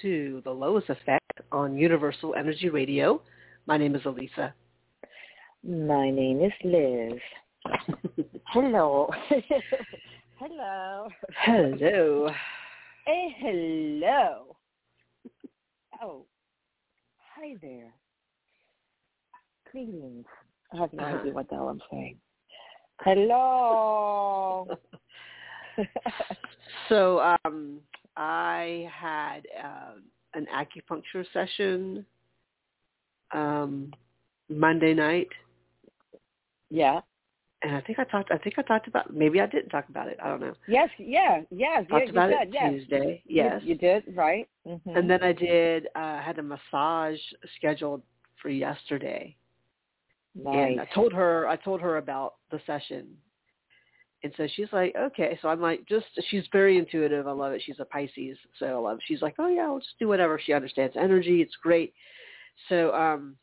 Hello, everyone. Welcome to the Lois Effect on Universal Energy Radio. My name is Alyssa. My name is Liz. hello. hello. Hello. Hey, hello. Oh, hi there. Greetings. I have no idea what the hell I'm saying. Hello. so um, I had uh, an acupuncture session um, Monday night. Yeah. And I think I talked. I think I talked about. Maybe I didn't talk about it. I don't know. Yes. Yeah. Yes. Talked yeah, about you it yes. Tuesday. Yes. You, you did. Right. Mm-hmm. And then I did. Uh, had a massage scheduled for yesterday. nice. And I told her. I told her about the session. And so she's like, okay. So I'm like, just she's very intuitive. I love it. She's a Pisces, so I love. She's like, oh yeah, I'll just do whatever. She understands energy. It's great. So um,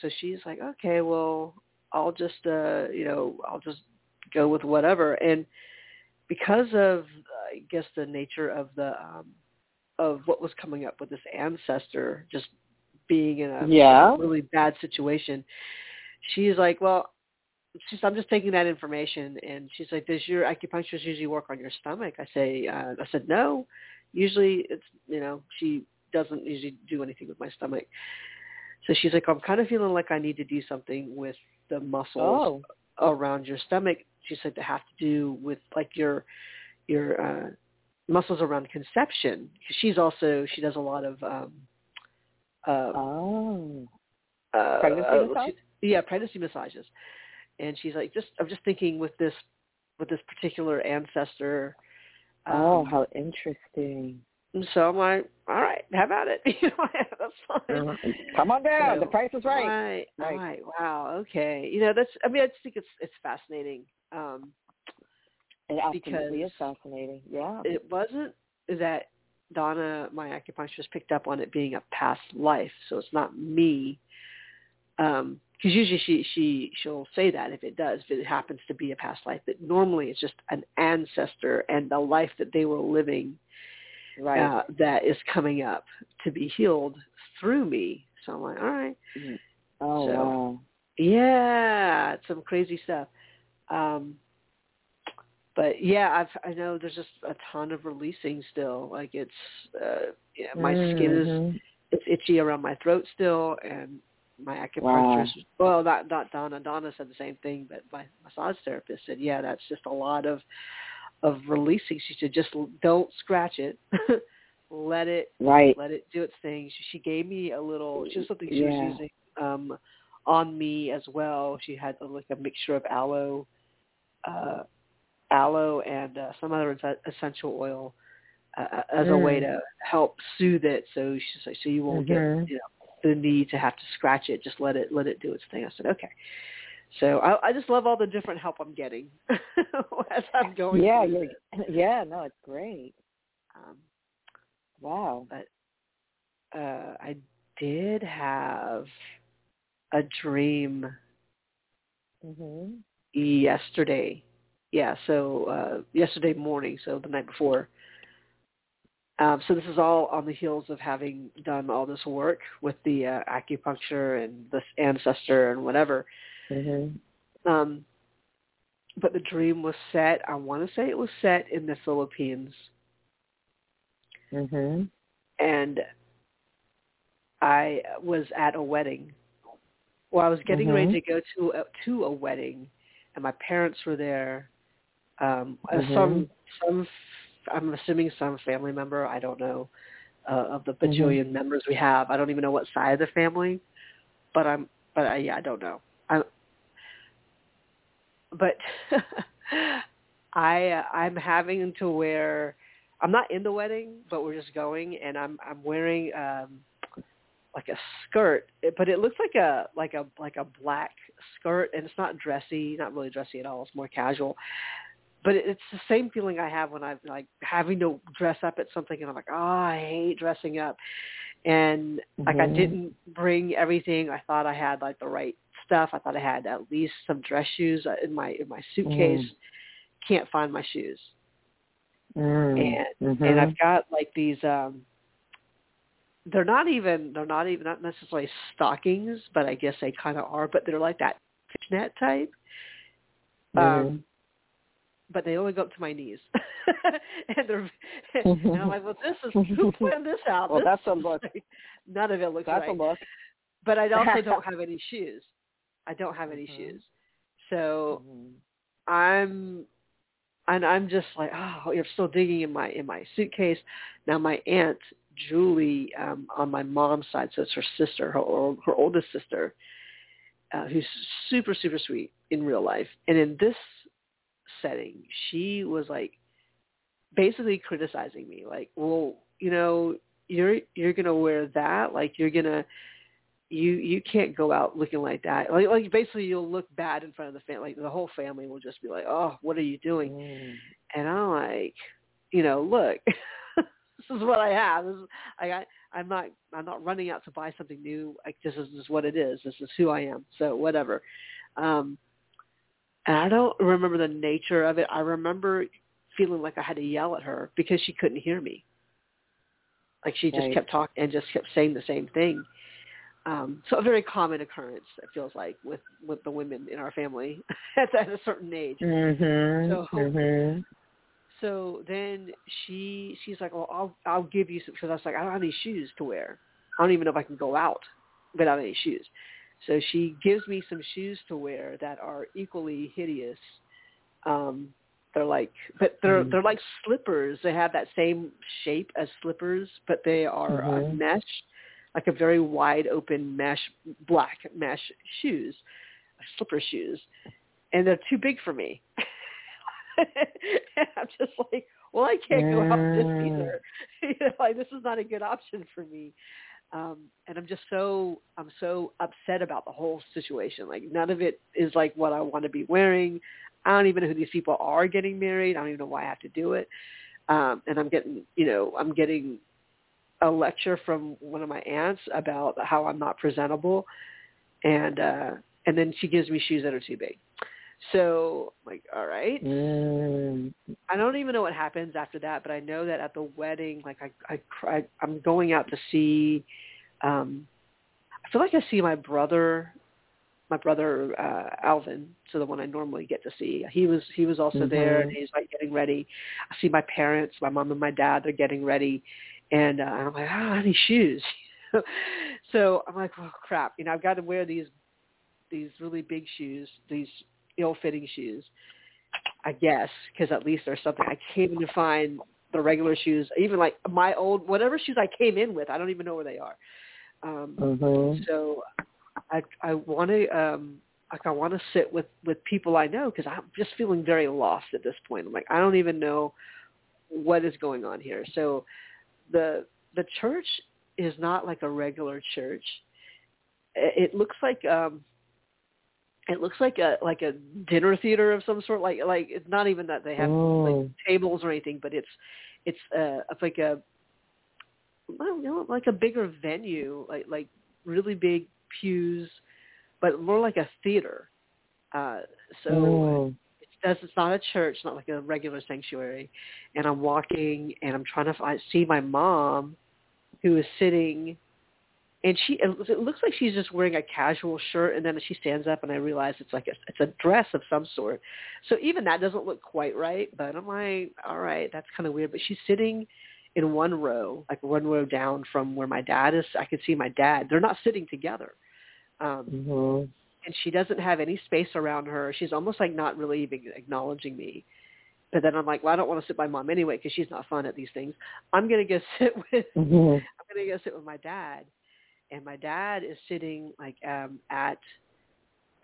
so she's like, okay, well, I'll just uh, you know, I'll just go with whatever. And because of, I guess, the nature of the um, of what was coming up with this ancestor just being in a Yeah. really bad situation, she's like, well, she's I'm just taking that information, and she's like, does your acupuncturist usually work on your stomach? I say, uh, I said no. Usually, it's you know, she doesn't usually do anything with my stomach. So she's like, I'm kind of feeling like I need to do something with the muscles Oh. around your stomach. She said to have to do with like your your uh, muscles around conception. She's also she does a lot of um, uh, Oh. uh, Pregnancy uh, she- yeah, pregnancy massages. And she's like, just I'm just thinking with this with this particular ancestor. Oh, um, how interesting. so I'm like, all right, how about it? you know, that's fine. Come on down. the price is right. Right, Right. right. Wow. Okay. You know, that's. I mean, I just think it's it's fascinating. Um, It absolutely is fascinating. Yeah. it wasn't that Donna, my acupuncturist, picked up on it being a past life, so it's not me. Um, because usually she she she'll say that if it does, if it happens to be a past life, but normally it's just an ancestor and the life that they were living right. uh, that is coming up to be healed through me. So I'm like, all right, Mhm. Oh so- wow. yeah, it's some crazy stuff. Um, but yeah, I've I know there's just a ton of releasing still. Like it's uh, yeah, my skin is Mhm. it's itchy around my throat still, and my acupuncturist. Well, not not Donna. Donna said the same thing, but my massage therapist said, yeah, that's just a lot of of releasing. She said, just don't scratch it. let it right. let it do its thing. She, she gave me a little just something she Yeah. was using um on me as well. She had uh, like a mixture of aloe uh aloe and uh, some other es- essential oil uh, as a way Mm. to help soothe it so she's like so you won't Mhm. get you know the need to have to scratch it just let it let it do its thing i said okay so i i just love all the different help i'm getting as i'm going Yeah, this. yeah, no, it's great. um Wow. uh i did have a dream Mhm. yesterday yeah so uh yesterday morning so the night before um so this is all on the heels of having done all this work with the uh, acupuncture and this ancestor and whatever Mhm. um but the dream was set i want to say it was set in the philippines Mhm. and i was at a wedding well i was getting Mhm. ready to go to a, to a wedding and my parents were there um uh, Mhm. some some i'm assuming some family member i don't know uh, of the Mm-hmm. bajillion members we have. I don't even know what side of the family but i'm but I, yeah i don't know. I but i uh, i'm having to wear i'm not in the wedding but we're just going and i'm i'm wearing um like a skirt but it looks like a like a like a black skirt and it's not dressy not really dressy at all. It's more casual but it's the same feeling I have when I'm like having to dress up at something and I'm like, oh, I hate dressing up. And like I Mhm. didn't bring everything. I thought I had like the right stuff. I thought I had at least some dress shoes uh, in my in my suitcase. Can't find my shoes. Mm. and hmm and I've got like these um they're not even they're not even not necessarily stockings, but I guess they kind of are, but they're like that fishnet type. Mm-hmm. Um but they only go up to my knees. and they're and I'm like, well, this is who planned this out? Well, This that's a look. like- none of it looks That's right. a look. But I also don't have any shoes. I don't have any Mhm. shoes. So Mhm. I'm and I'm just like, oh, you're still digging in my in my suitcase. Now my aunt Julie um, on my mom's side, so it's her sister, her her oldest sister, uh, who's super super sweet in real life, and in this setting, she was like basically criticizing me, like, well, you know, you're you're gonna wear that, like you're gonna you you can't go out looking like that. Like like basically you'll look bad in front of the family. Like the whole family will just be like, "Oh, what are you doing?" Mm. And I'm like, you know, look, this is what I have. This is, I got, I'm not I'm not running out to buy something new. Like this is, this is what it is. This is who I am. So whatever. Um and I don't remember the nature of it. I remember feeling like I had to yell at her because she couldn't hear me. Like she just Right. kept talking and just kept saying the same thing. Um, so a very common occurrence, it feels like, with with the women in our family at, at a certain age. Mhm. So- Mhm. So then she she's like, well, I'll I'll give you some because I was like, I don't have any shoes to wear. I don't even know if I can go out without any shoes. So she gives me some shoes to wear that are equally hideous. Um, they're like, but they're Mm. they're like slippers. They have that same shape as slippers, but they are uh, Mhm. mesh, like a very wide open mesh black mesh shoes, slipper shoes, and they're too big for me. and I'm just like, well, I can't go out in this either. you know, like this is not a good option for me. Um, and I'm just so I'm so upset about the whole situation. Like none of it is like what I want to be wearing. I don't even know who these people are getting married. I don't even know why I have to do it. Um, and I'm getting, you know, I'm getting a lecture from one of my aunts about how I'm not presentable, and uh, and then she gives me shoes that are too big. So like, all right. Mm. I don't even know what happens after that, but I know that at the wedding, like I, I, cry, I'm going out to see. Um, I feel like I see my brother, my brother uh, Alvin, so the one I normally get to see. He was he was also there, and he's like getting ready. I see my parents, my mom and my dad. They're getting ready, and uh, I'm like, oh, I need shoes. so I'm like, oh crap, you know, I've got to wear these these really big shoes, these ill-fitting shoes. I guess because at least there's something. I can't even find the regular shoes, even like my old whatever shoes I came in with. I don't even know where they are. Um, Mhm. so I I want to um like I want to sit with with people I know because I'm just feeling very lost at this point. I'm like I don't even know what is going on here. So the the church is not like a regular church. It, it looks like um it looks like a like a dinner theater of some sort. Like like it's not even that they have like Mm. tables or anything, but it's it's uh it's like a I don't know, like a bigger venue, like like really big pews, but more like a theater. Uh so Mm. it does it's not a church, not like a regular sanctuary. And I'm walking and I'm trying to find, see my mom who is sitting and she it it looks like she's just wearing a casual shirt and then she stands up and I realize it's like a it's a dress of some sort. So even that doesn't look quite right, but I'm like, all right, that's kind of weird, but she's sitting in one row, like one row down from where my dad is. I can see my dad. They're not sitting together. Um Mhm. and she doesn't have any space around her. She's almost like not really even acknowledging me. But then I'm like, well, I don't want to sit by mom anyway because she's not fun at these things. I'm gonna go sit with Mhm. I'm gonna go sit with my dad, and my dad is sitting like um at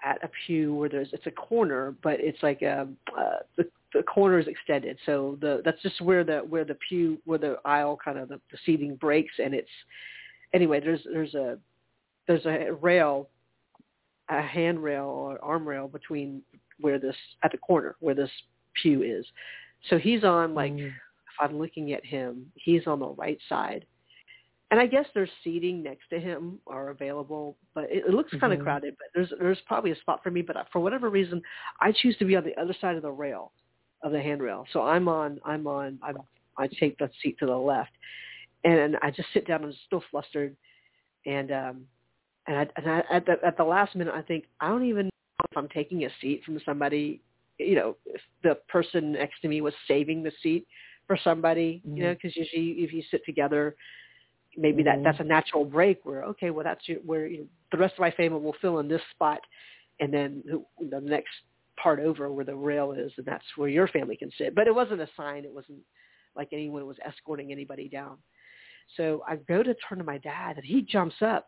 at a pew where there's it's a corner, but it's like um uh, the the corner is extended, so the that's just where the where the pew where the aisle kind of the, the seating breaks, and it's anyway there's there's a there's a rail, a handrail or arm rail between where this at the corner where this pew is, so he's on like Mm. if I'm looking at him, he's on the right side. And I guess there's seating next to him are available, but it, it looks kind of Mhm. crowded. But there's there's probably a spot for me. But for whatever reason, I choose to be on the other side of the rail. of the handrail. So I'm on I'm on I'm I take the seat to the left, and I just sit down. I'm still flustered, and um, and I, and I, at the at the last minute, I think I don't even know if I'm taking a seat from somebody. You know, if the person next to me was saving the seat for somebody. Mhm. You know, because usually if you sit together, maybe that Mhm. that's a natural break where okay, well that's your, where you know, the rest of my family will fill in this spot, and then the, next part over where the rail is, and that's where your family can sit. But it wasn't a sign. It wasn't like anyone was escorting anybody down. So I go to turn to my dad, and he jumps up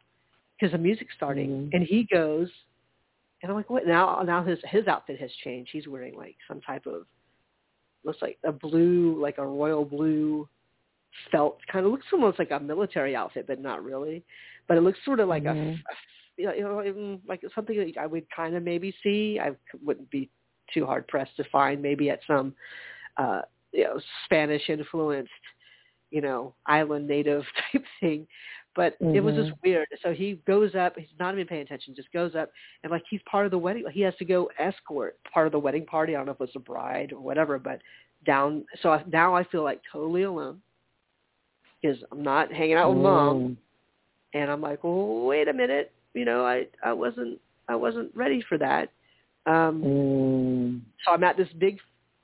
because the music's starting, Mhm. and he goes, and I'm like, what? Now, now his his outfit has changed. He's wearing like some type of looks like a blue, like a royal blue felt. Kind of looks almost like a military outfit, but not really. But it looks sort of like Mhm. a, a you know, even like something that I would kind of maybe see. I wouldn't be too hard pressed to find maybe at some uh, you know Spanish influenced you know island native type thing. But it was just weird. So he goes up. He's not even paying attention. Just goes up and like he's part of the wedding. He has to go escort part of the wedding party. I don't know if it's a bride or whatever, but down. So I, now I feel like totally alone because I'm not hanging out with mom Mm. and I'm like, well, wait a minute, you know, I I wasn't I wasn't ready for that. Um, Mm. so I'm at this big,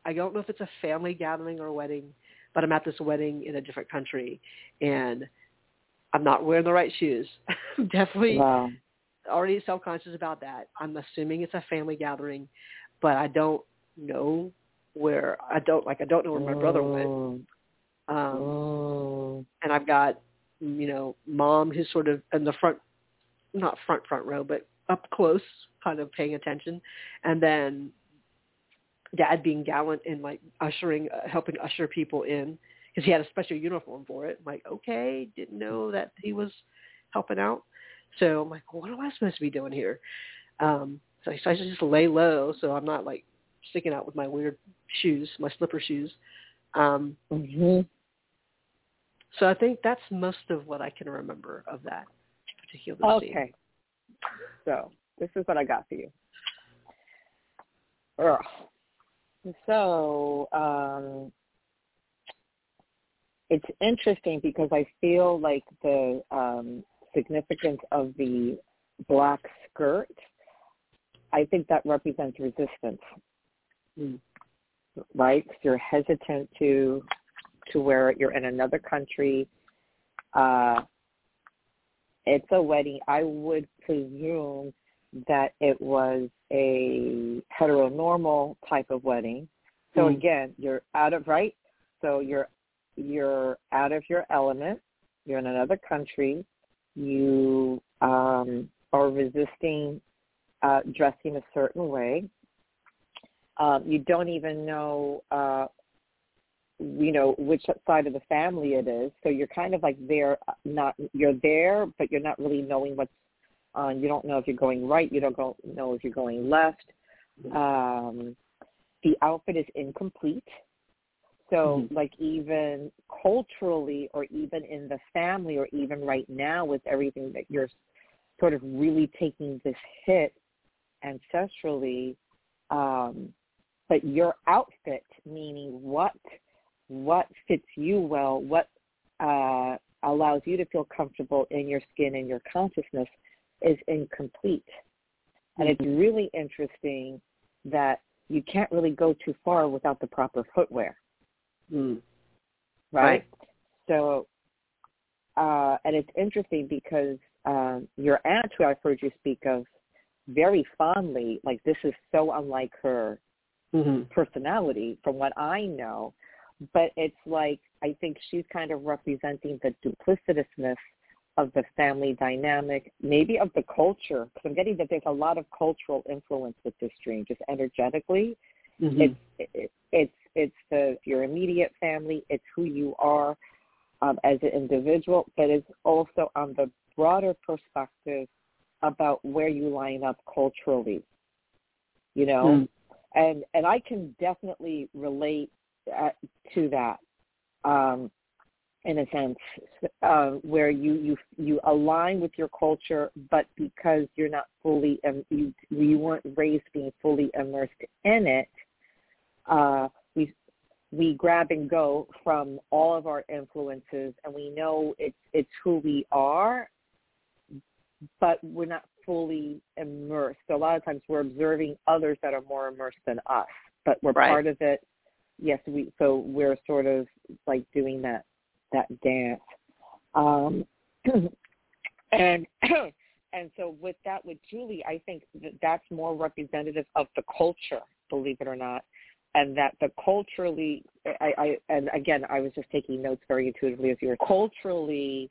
I don't know if it's a family gathering or a wedding, but I'm at this wedding in a different country, and I'm not wearing the right shoes. I'm definitely Wow. already self-conscious about that. I'm assuming it's a family gathering, but I don't know where I don't like I don't know where my brother went. Um, Mm. and I've got you know mom who's sort of in the front not front front row but up close kind of paying attention. And then dad being gallant and like ushering uh, helping usher people in because he had a special uniform for it. I'm like okay didn't know that he was helping out. So i'm like what am i supposed to be doing here? Um so i to just lay low so i'm not like sticking out with my weird shoes my slipper shoes. Um Mhm. So I think that's most of what I can remember of that particular scene. Okay. So this is what I got for you. Ugh. So um, it's interesting because I feel like the um, significance of the black skirt, I think that represents resistance, Mm. right? 'Cause you're hesitant to to where. You're in another country. Uh, it's a wedding. I would presume that it was a heteronormal type of wedding. So Mm. again, you're out of right. So you're you're out of your element. You're in another country. You um, are resisting uh, dressing a certain way. Um, you don't even know uh, you know which side of the family it is. So you're kind of like there not you're there but you're not really knowing what's on. You don't know if you're going right. You don't go, know if you're going left. Um the outfit is incomplete. So Mhm. like even culturally or even in the family or even right now with everything that you're sort of really taking this hit ancestrally um but your outfit meaning what what fits you well, what uh, allows you to feel comfortable in your skin and your consciousness is incomplete. And it's really interesting that you can't really go too far without the proper footwear, Mm. right? So, uh, and it's interesting because um, your aunt, who I've heard you speak of very fondly, like this is so unlike her hmm personality from what I know, but it's like I think she's kind of representing the duplicitousness of the family dynamic, maybe of the culture. Because I'm getting that there's a lot of cultural influence with this dream, just energetically. hmm It's it, it's it's the your immediate family. It's who you are um, as an individual, but it's also on the broader perspective about where you line up culturally. You know, Mm. and and I can definitely relate uh, to that um, in a sense, uh, where you you you align with your culture, but because you're not fully um, you you weren't raised being fully immersed in it, uh, we we grab and go from all of our influences and we know it's it's who we are but we're not fully immersed so a lot of times we're observing others that are more immersed than us but we're right. part of it yes we so we're sort of like doing that that dance. Um and and so with that with julie i think that that's more representative of the culture believe it or not and that the culturally I, I and again I was just taking notes very intuitively as you were culturally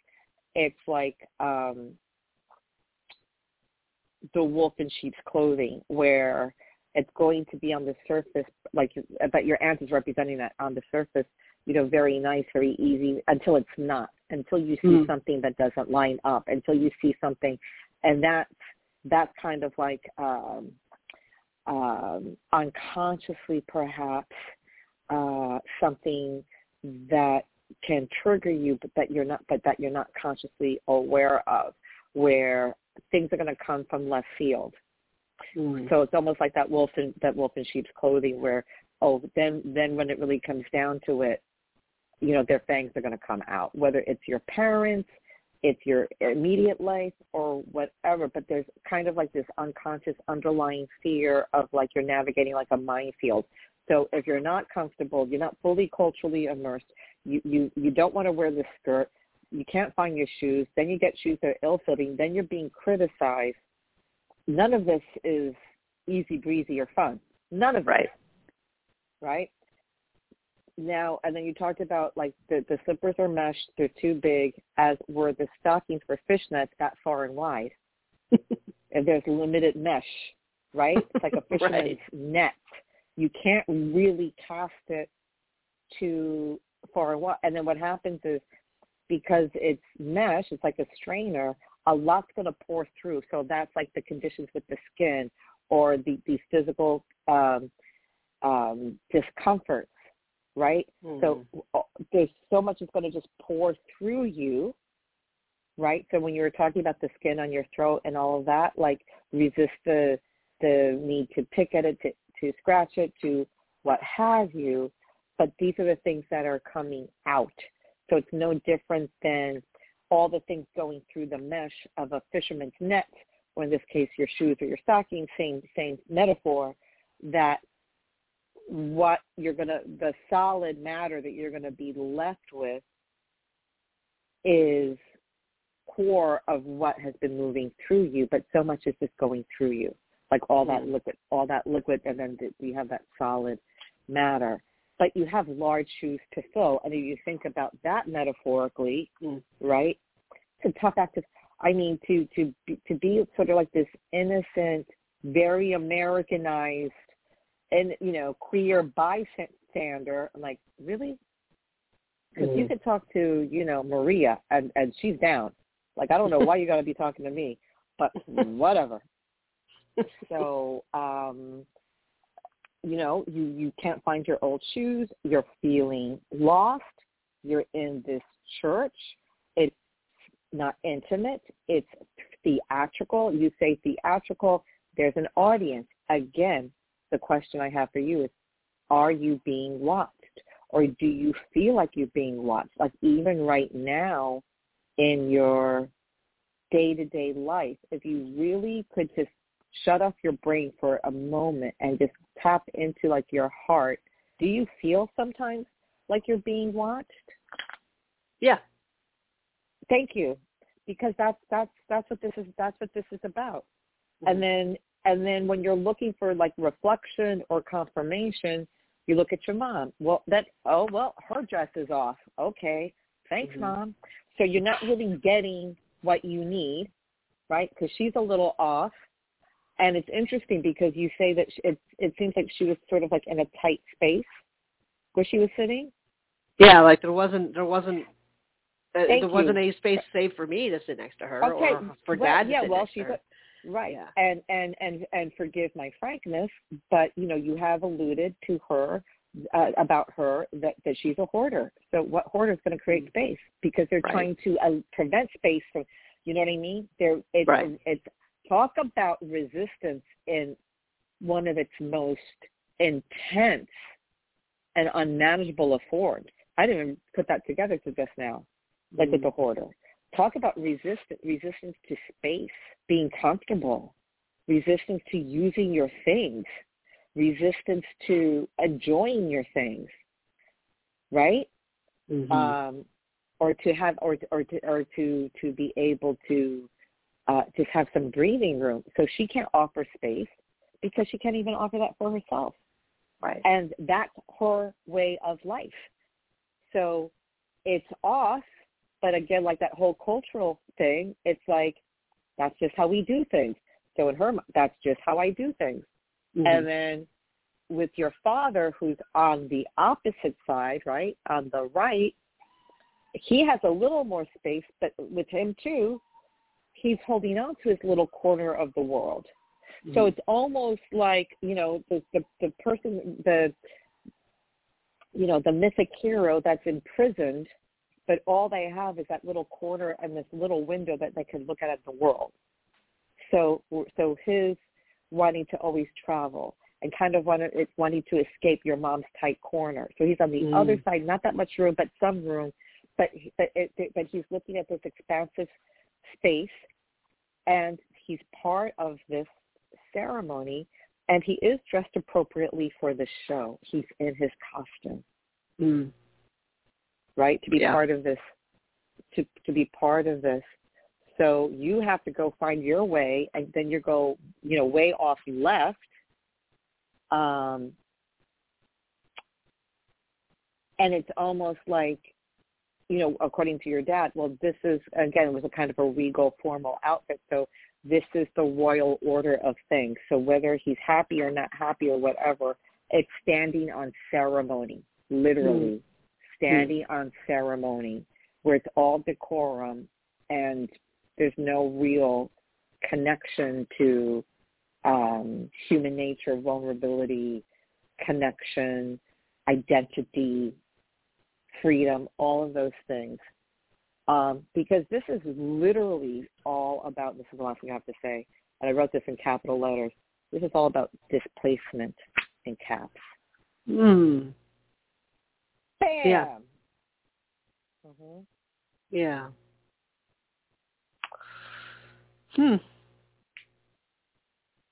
it's like um the wolf in sheep's clothing where it's going to be on the surface like but your aunt is representing that on the surface you know very nice very easy until it's not until you see mm. something that doesn't line up until you see something and that's that's kind of like um um, unconsciously perhaps uh, something that can trigger you, but that you're not, but that you're not consciously aware of, where things are going to come from left field. Mm. So it's almost like that wolf in that wolf in sheep's clothing, where oh, then then when it really comes down to it, you know, their fangs are going to come out. Whether it's your parents, it's your immediate life or whatever, but there's kind of like this unconscious underlying fear of like you're navigating like a minefield. So if you're not comfortable, you're not fully culturally immersed, you, you, you don't want to wear the skirt, you can't find your shoes, then you get shoes that are ill-fitting, then you're being criticized. None of this is easy breezy or fun. None of right. it. Right? now and then you talked about like the the slippers are mesh they're too big as were the stockings for fishnets that far and wide and there's limited mesh right it's like a fisherman's right. net you can't really cast it too far and wide and then what happens is because it's mesh it's like a strainer a lot's going to pour through so that's like the conditions with the skin or the these physical um um discomforts right? Mm-hmm. So uh, there's so much that's going to just pour through you, right? So when you were talking about the skin on your throat and all of that, like resist the the need to pick at it, to, to scratch it, to what have you. But these are the things that are coming out. So it's no different than all the things going through the mesh of a fisherman's net, or in this case your shoes or your stockings, same same metaphor, that what you're going to, the solid matter that you're going to be left with is core of what has been moving through you, but so much is just going through you, like all that liquid, all that liquid, and then you have that solid matter. But you have large shoes to fill, and if you think about that metaphorically, mm. right? It's a tough act of, I mean, to to be, to be sort of like this innocent, very Americanized and you know queer bystander i'm like really because mm. you could talk to you know maria and and she's down like i don't know why you got to be talking to me but whatever so um you know you you can't find your old shoes. You're feeling lost. You're in this church. It's not intimate. It's theatrical. You say theatrical. There's an audience. Again the question I have for you is, are you being watched? Or do you feel like you're being watched? Like even right now in your day-to-day life, if you really could just shut off your brain for a moment and just tap into like your heart, do you feel sometimes like you're being watched? Yeah. Thank you. Because that's that's that's what this is that's what this is about. Mm-hmm. And then and then when you're looking for like reflection or confirmation, you look at your mom. Well, that oh well, her dress is off. Okay, thanks, mm-hmm. mom. So you're not really getting what you need, right? Because she's a little off. And it's interesting because you say that it it seems like she was sort of like in a tight space where she was sitting. Yeah, like there wasn't there wasn't uh, there you. wasn't any space saved for me to sit next to her okay. or for well, dad yeah, sit well, next she's. A, Right. Yeah. And and and and forgive my frankness, but you know, you have alluded to her uh, about her that that she's a hoarder. So what hoarder is going to create mm-hmm. space because they're right. trying to uh, prevent space from you know what I mean? There it's right. it's talk about resistance in one of its most intense and unmanageable of forms. I didn't even put that together to just now, like mm with the hoarder. Talk about resistance, resistance to space, being comfortable, resistance to using your things, resistance to enjoying your things, right? Mm-hmm. Um, or to have, or or to or to to be able to uh, just have some breathing room. So she can't offer space because she can't even offer that for herself. Right. And that's her way of life. So it's off, but again, like that whole cultural thing, it's like that's just how we do things. So in her, that's just how I do things. Mm-hmm. And then with your father, who's on the opposite side, right, on the right, he has a little more space, but with him too, he's holding on to his little corner of the world. Mm-hmm. So it's almost like you know the, the the person the you know the mythic hero that's imprisoned, but all they have is that little corner and this little window that they can look at at the world. So so his wanting to always travel and kind of wanted, wanting to escape your mom's tight corner. So he's on the mm. other side, not that much room, but some room. But but, it, but he's looking at this expansive space, and he's part of this ceremony, and he is dressed appropriately for the show. He's in his costume, mm. right? To be yeah. part of this, to to be part of this. So you have to go find your way, and then you go, you know, way off left. Um, and it's almost like you know, according to your dad, well, this is, again, it was a kind of a regal formal outfit. So this is the royal order of things. So whether he's happy or not happy or whatever, it's standing on ceremony, literally mm. standing mm. on ceremony where it's all decorum and there's no real connection to um, human nature, vulnerability, connection, identity, freedom, all of those things. Um, because this is literally all about, this is the last thing I have to say, and I wrote this in capital letters, this is all about displacement in caps. Mm. Bam! Yeah. Mm-hmm. Yeah. Hmm.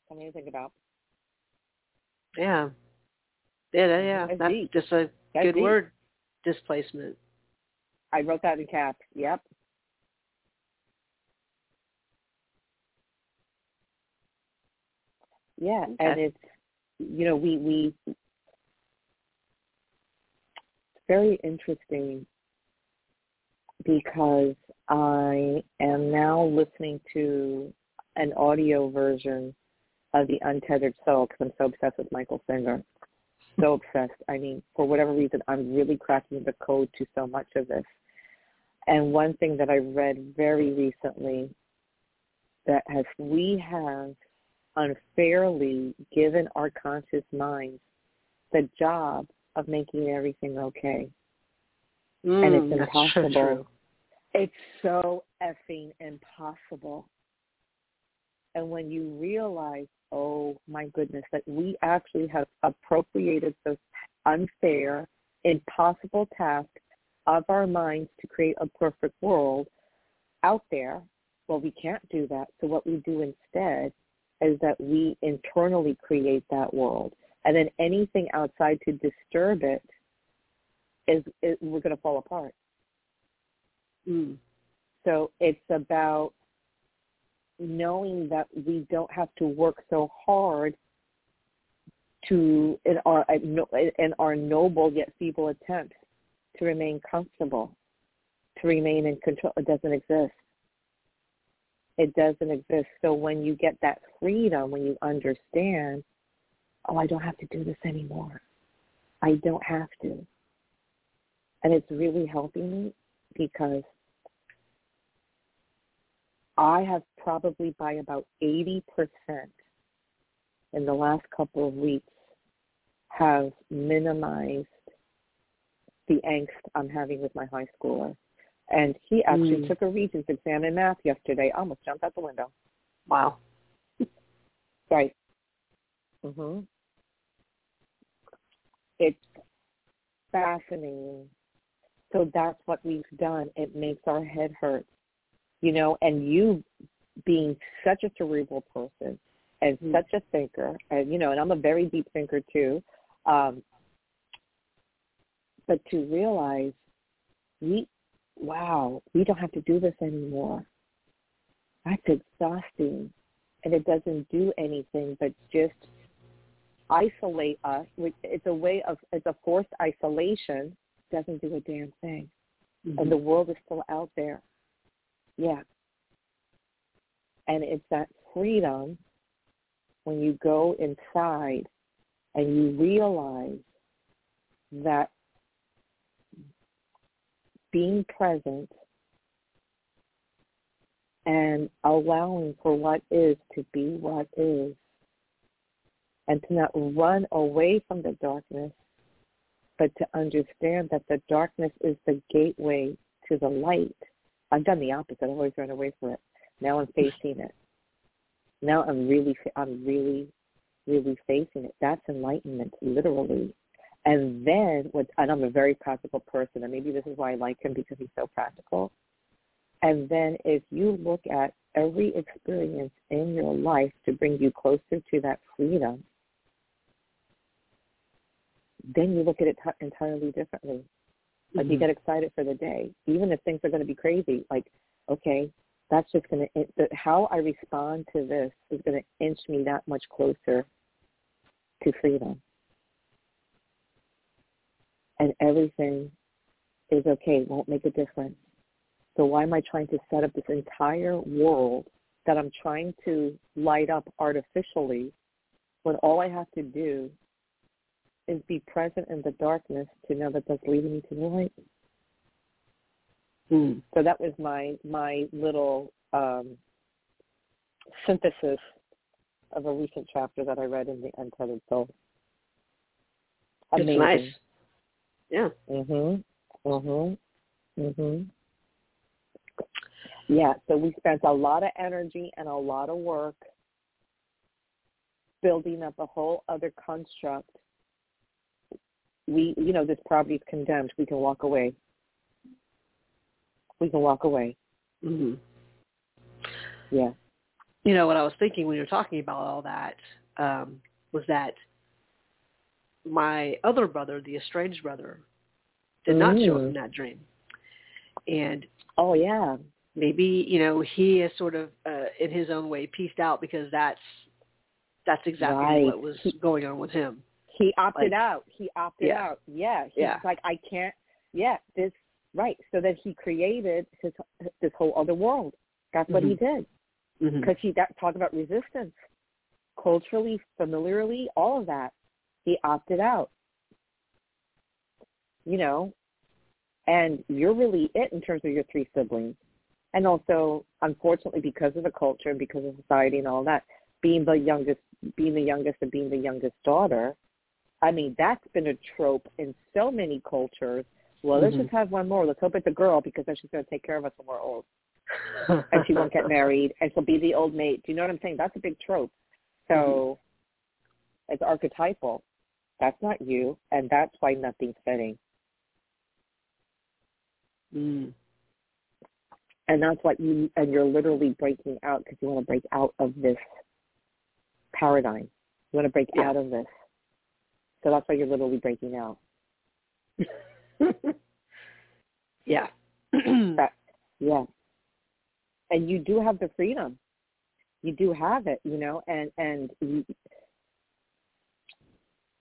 Something to think about. Yeah. Yeah, yeah. That's, That's just a That's good deep. word displacement. I wrote that in caps. Yep. Yeah, okay. and it's you know we we it's very interesting because I am now listening to an audio version of the Untethered Soul because I'm so obsessed with Michael Singer so obsessed. I mean, for whatever reason, I'm really cracking the code to so much of this. And one thing that I read very recently that has we have unfairly given our conscious minds the job of making everything okay. Mm, and it's impossible. So it's so effing impossible. And when you realize oh my goodness, that we actually have appropriated this unfair, impossible task of our minds to create a perfect world out there. Well, we can't do that. So what we do instead is that we internally create that world. And then anything outside to disturb it is, is we're going to fall apart. Mm. So it's about knowing that we don't have to work so hard to in our uh, in our noble yet feeble attempts to remain comfortable, to remain in control. It doesn't exist. It doesn't exist. So when you get that freedom, when you understand, oh, I don't have to do this anymore. I don't have to. And it's really helping me because I have probably by about 80% in the last couple of weeks have minimized the angst I'm having with my high schooler. And he actually mm. took a Regents exam in math yesterday. I almost jumped out the window. Wow. right. Mhm. It's fascinating. So that's what we've done. It makes our head hurt, you know. And you, being such a cerebral person and mm-hmm. such a thinker, and you know, and I'm a very deep thinker too. Um, but to realize we, wow, we don't have to do this anymore. That's exhausting, and it doesn't do anything but just isolate us. It's a way of it's a forced isolation. Doesn't do a damn thing, mm-hmm. and the world is still out there. Yeah, and it's that freedom when you go inside and you realize that being present and allowing for what is to be what is and to not run away from the darkness but to understand that the darkness is the gateway to the light. I've done the opposite. I've always run away from it. Now I'm facing it. Now I'm really, I'm really, really facing it. That's enlightenment, literally. And then, what, and I'm a very practical person, and maybe this is why I like him because he's so practical. And then if you look at every experience in your life to bring you closer to that freedom, then you look at it t- entirely differently. Like mm-hmm. you get excited for the day, even if things are going to be crazy. Like, okay, that's just going to, how I respond to this is going to inch me that much closer to freedom and everything is okay, won't make a difference. So why am I trying to set up this entire world that I'm trying to light up artificially when all I have to do is be present in the darkness to know that that's leading me to the light? Hmm. So that was my my little um, synthesis of a recent chapter that I read in the Untethered Soul. Amazing. It's nice. Yeah. Mhm. Mhm. Mhm. Yeah, so we spent a lot of energy and a lot of work building up a whole other construct. We, you know, this property is condemned. We can walk away. We can walk away. Mhm. Yeah. You know what I was thinking when you were talking about all that um, was that my other brother, the estranged brother, did not show up in that dream. And oh yeah, maybe you know he is sort of uh, in his own way pieced out because that's that's exactly right. what was going on with him. He opted like, out. He opted yeah. out. Yeah. He's yeah. like I can't. Yeah. This right. So that he created his this whole other world. That's what mm-hmm. he did. Because mm-hmm. he that talk about resistance, culturally, familiarly, all of that he opted out. You know, and you're really it in terms of your three siblings. And also, unfortunately, because of the culture and because of society and all that, being the youngest, being the youngest and being the youngest daughter, I mean, that's been a trope in so many cultures. Well, let's mm-hmm. just have one more. Let's hope it's a girl because then she's going to take care of us when we're old. and she won't get married and she'll be the old mate. Do you know what I'm saying? That's a big trope. So mm-hmm. it's archetypal. That's not you, and that's why nothing's fitting. Mm. And that's what you, and you're literally breaking out because you want to break out of this paradigm. You want to break yeah. out of this. So that's why you're literally breaking out. yeah. that, yeah. And you do have the freedom. You do have it, you know, and and you,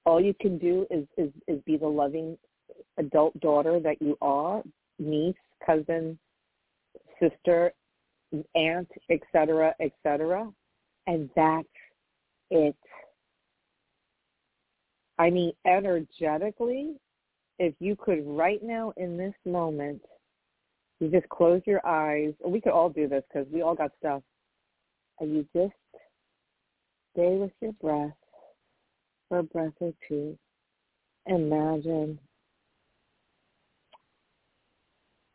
all you can do is, is, is be the loving adult daughter that you are, niece, cousin, sister, aunt, etc., etc. And that's it. I mean, energetically, if you could right now in this moment, you just close your eyes, we could all do this because we all got stuff, and you just stay with your breath for a breath or two, imagine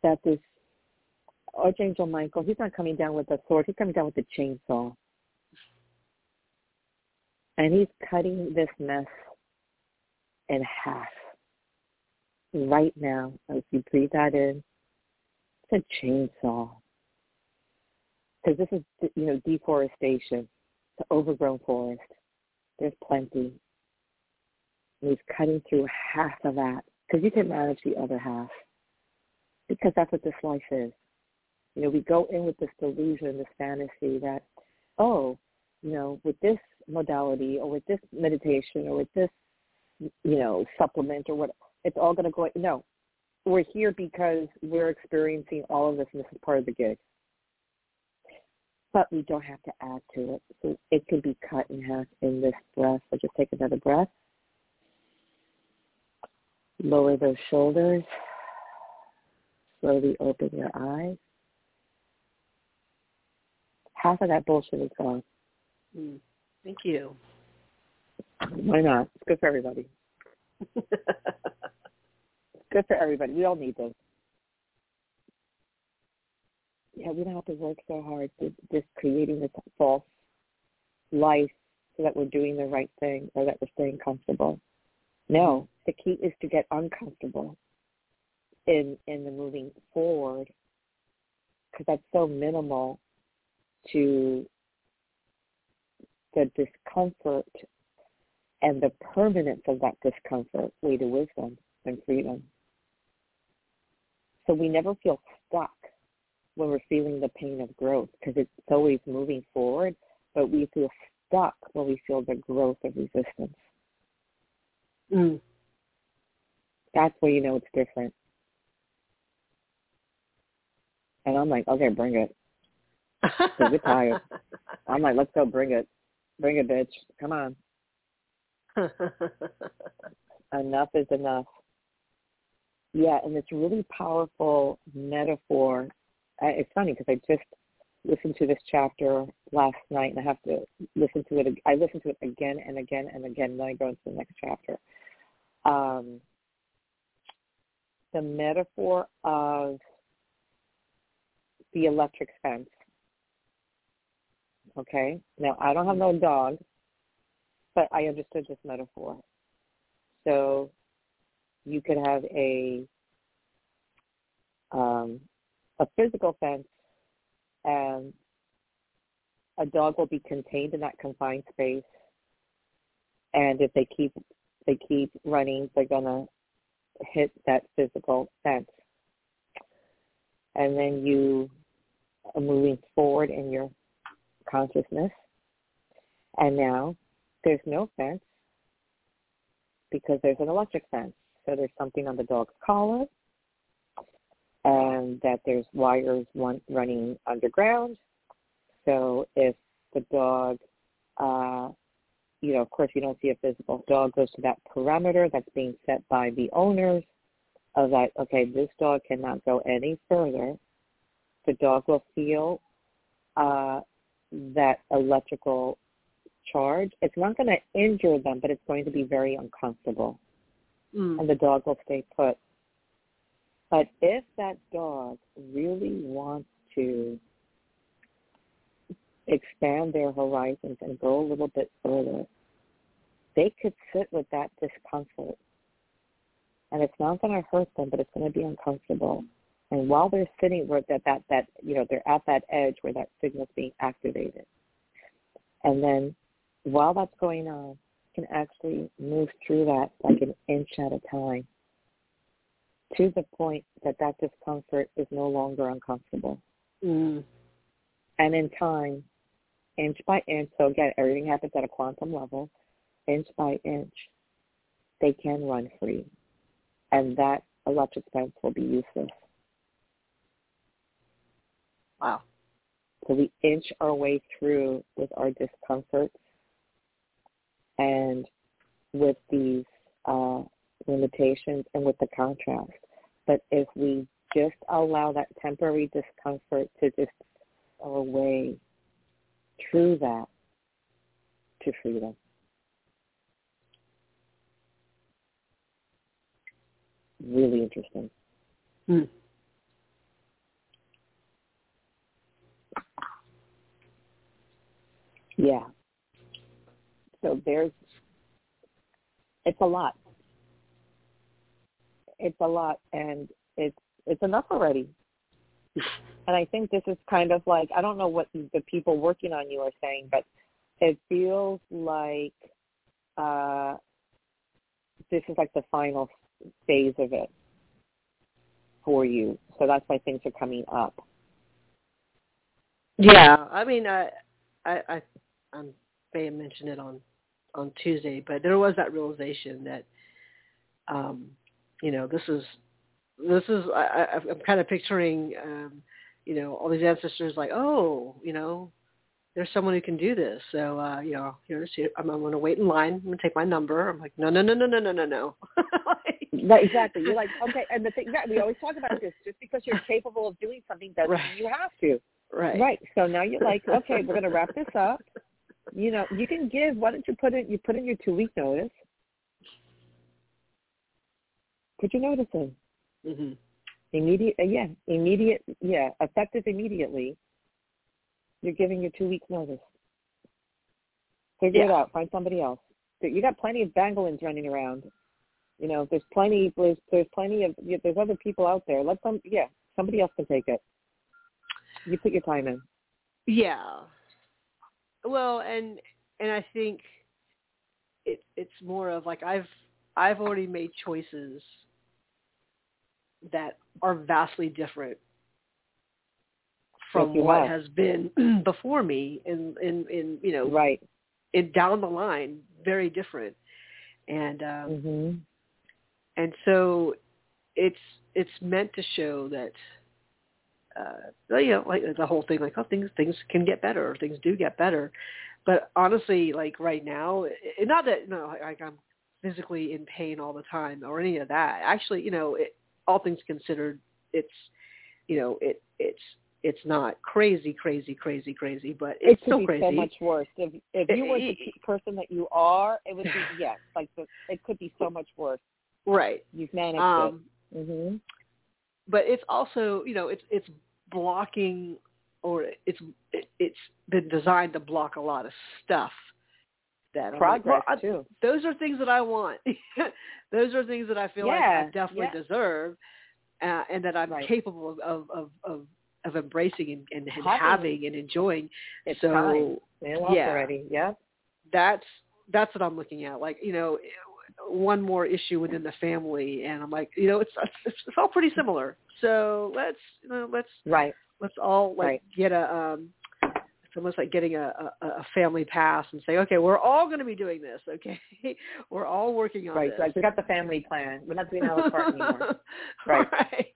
that this Archangel Michael, he's not coming down with a sword, he's coming down with a chainsaw. And he's cutting this mess in half. right now as you breathe that in. It's a chainsaw. Because this is, you know, deforestation, the overgrown forest. There's plenty. And he's cutting through half of that because you can manage the other half. Because that's what this life is. You know, we go in with this delusion, this fantasy that, oh, you know, with this modality or with this meditation or with this, you know, supplement or what, it's all going to go. No, we're here because we're experiencing all of this and this is part of the gig. But we don't have to add to it. So it can be cut in half in this breath. So just take another breath. Lower those shoulders. Slowly open your eyes. Half of that bullshit is gone. Mm. Thank you. Why not? It's good for everybody. good for everybody. We all need this. Yeah, we don't have to work so hard to just creating this false life so that we're doing the right thing or that we're staying comfortable. No, the key is to get uncomfortable in in the moving forward because that's so minimal to the discomfort and the permanence of that discomfort way to wisdom and freedom. So we never feel stuck when we're feeling the pain of growth because it's always moving forward, but we feel stuck when we feel the growth of resistance. Mm. That's where you know it's different. And I'm like, okay, bring it. Cause we're tired. I'm like, let's go, bring it. Bring it, bitch. Come on. enough is enough. Yeah, and it's really powerful metaphor. It's funny because I just listened to this chapter last night, and I have to listen to it. I listen to it again and again and again. Then I go into the next chapter. Um, the metaphor of the electric fence. Okay. Now I don't have no dog, but I understood this metaphor. So you could have a um, a physical fence, and a dog will be contained in that confined space. And if they keep they keep running, they're gonna hit that physical fence. And then you are moving forward in your consciousness. And now there's no fence because there's an electric fence. So there's something on the dog's collar and that there's wires running underground. So if the dog, uh, you know, of course you don't see a physical dog goes to that parameter that's being set by the owners of that, okay, this dog cannot go any further. The dog will feel uh, that electrical charge. It's not going to injure them, but it's going to be very uncomfortable. Mm. And the dog will stay put. But if that dog really wants to expand their horizons and go a little bit further, they could sit with that discomfort. And it's not going to hurt them, but it's going to be uncomfortable. And while they're sitting where that, that, that, you know, they're at that edge where that signal's being activated. And then while that's going on, can actually move through that like an inch at a time to the point that that discomfort is no longer uncomfortable. Mm. And in time, inch by inch, so again, everything happens at a quantum level, inch by inch, they can run free. And that electric fence will be useless. Wow. So we inch our way through with our discomforts and with these uh, limitations and with the contrast. But if we just allow that temporary discomfort to just go away through that to freedom. Really interesting. Hmm. Yeah. So there's, it's a lot. it's a lot, and it's it's enough already. And I think this is kind of like I don't know what the people working on you are saying, but it feels like uh, this is like the final phase of it for you. So that's why things are coming up. Yeah, I mean, I, I, I, I may have mentioned it on on Tuesday, but there was that realization that, um, you know, this is this is I, I, I'm kind of picturing, um, you know, all these ancestors like, oh, you know, there's someone who can do this. So, uh, you know, here's here, I'm, I'm going to wait in line. I'm going to take my number. I'm like, no, no, no, no, no, no, no, no. right, exactly. You're like, okay. And the thing, yeah, we always talk about this. Just because you're capable of doing something doesn't right. mean you have to. Right. Right. So now you're like, okay, we're going to wrap this up. You know, you can give. Why don't you put in? You put in your two week notice. Put your notice in. Mm-hmm. Immediate. Uh, yeah. Immediate. Yeah. Effective immediately. You're giving your two week notice. Figure yeah. it out. Find somebody else. You got plenty of Banguilans running around. You know, there's plenty. There's there's plenty of. There's other people out there. Let them. Yeah. Somebody else can take it. You put your time in. Yeah. Well, and and I think it it's more of like I've I've already made choices that are vastly different from yes, what have. has been before me in in in you know right in down the line very different and um mm-hmm. and so it's it's meant to show that uh you know like the whole thing like oh things things can get better or things do get better. But honestly like right now it, not that know like i'm physically in pain all the time or any of that. Actually you know it, all things considered it's you know it it's it's not crazy crazy crazy crazy but it's it still crazy so much worse. If if you were the person that you are it would be yes like the, it could be so much worse. Right. You've managed um, it mm-hmm but it's also you know it's it's blocking or it's it's been designed to block a lot of stuff that progress like, well, too. I, those are things that I want. those are things that I feel yeah, like I definitely yeah. deserve, uh, and that I'm right. capable of of of of embracing and, and, and having, having and enjoying. It's so time. yeah, already. Yeah, that's that's what I'm looking at. Like you know, one more issue within the family, and I'm like, you know, it's it's, it's all pretty similar. So let's you know, let's right. Let's all like right. get a um it's almost like getting a, a, a family pass and say, okay, we're all going to be doing this. Okay, we're all working on right, this. Right, we got the family plan. We're not doing our part anymore. Right, right,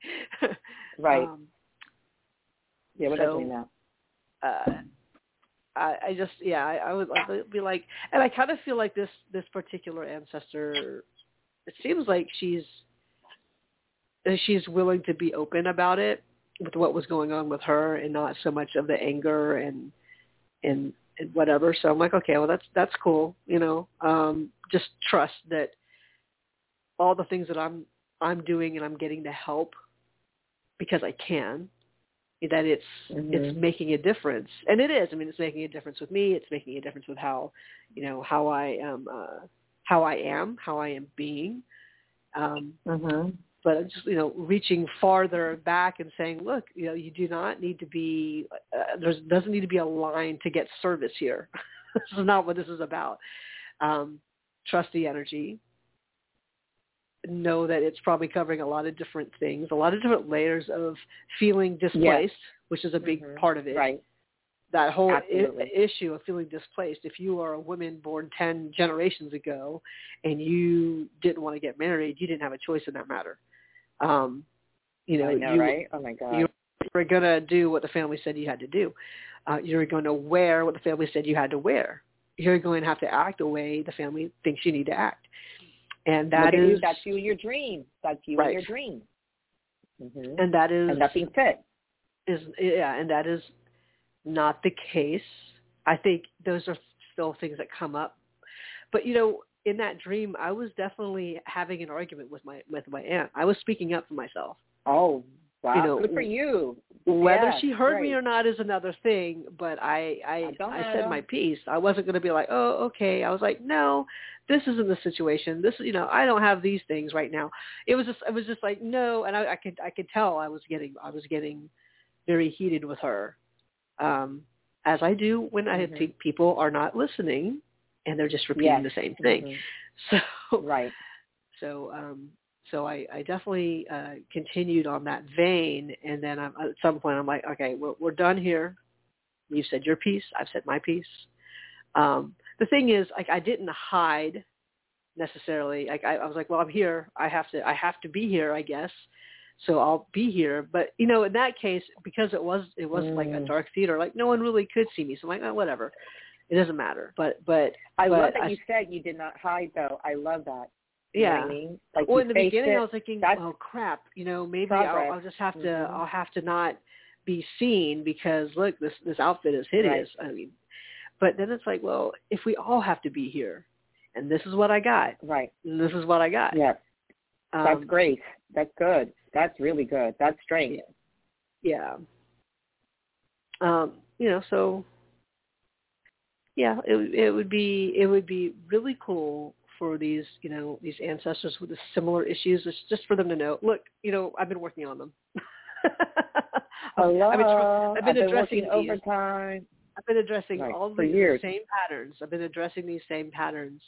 right. Um, yeah, we're so, not doing that. Uh, I, I just, yeah, I, I would to be like, and I kind of feel like this this particular ancestor. It seems like she's she's willing to be open about it with what was going on with her, and not so much of the anger and and, and whatever. So I'm like, okay, well that's that's cool, you know. Um, just trust that all the things that I'm I'm doing and I'm getting the help because I can. That it's mm-hmm. it's making a difference, and it is. I mean, it's making a difference with me. It's making a difference with how, you know, how I am, uh, how I am, how I am being. Um, mm-hmm but just you know reaching farther back and saying look you know you do not need to be uh, there doesn't need to be a line to get service here this is not what this is about um, trust the energy know that it's probably covering a lot of different things a lot of different layers of feeling displaced yes. which is a big mm-hmm. part of it right that whole I- issue of feeling displaced if you are a woman born 10 generations ago and you didn't want to get married you didn't have a choice in that matter um, you know, know, you, right? Oh my God. You were going to do what the family said you had to do. Uh, you're going to wear what the family said you had to wear. You're going to have to act the way the family thinks you need to act. And that is you, that's you in your dream. That's you right. in your dream. Mm-hmm. And that is and nothing fit. Is yeah, and that is not the case. I think those are still things that come up. But you know, in that dream, I was definitely having an argument with my with my aunt. I was speaking up for myself. Oh, wow! You know, Good for you. Whether Yeah, she heard right. me or not is another thing, but I I, I I said my piece. I wasn't going to be like, "Oh, okay." I was like, "No, this isn't the situation. This, you know, I don't have these things right now." It was just it was just like, "No," and I, I could I could tell I was getting I was getting very heated with her. Um as I do when I Mhm. think people are not listening and they're just repeating Yes. the same thing. Mhm. So Right. so um so I, I definitely uh, continued on that vein, and then I'm, at some point I'm like, okay, we're, we're done here. You've said your piece. I've said my piece. Um, the thing is, like, I didn't hide necessarily. Like, I, I was like, well, I'm here. I have to. I have to be here, I guess. So I'll be here. But you know, in that case, because it was it was like a Mm. dark theater, like no one really could see me. So I'm like, oh, whatever. It doesn't matter. But but I but love that I- you said you did not hide, though. I love that. You know yeah. what I mean? Like well, in the beginning, it. I was thinking, That's oh crap, you know, maybe I'll. I'll just have to, Mhm. I'll have to not be seen because look, this this outfit is hideous. I mean, but then it's like, well, if we all have to be here, and this is what I got, right. and this is what I got. Yeah. That's Um, great. That's good. That's really good. That's strength. Yeah. Um, you know, so yeah, it it would be it would be really cool for these you know these ancestors with the similar issues, it's just for them to know. Look, you know, I've been working on them. Hello. I've been, tr- I've been addressing working these. overtime. I've been addressing all these years. same patterns. I've been addressing these same patterns,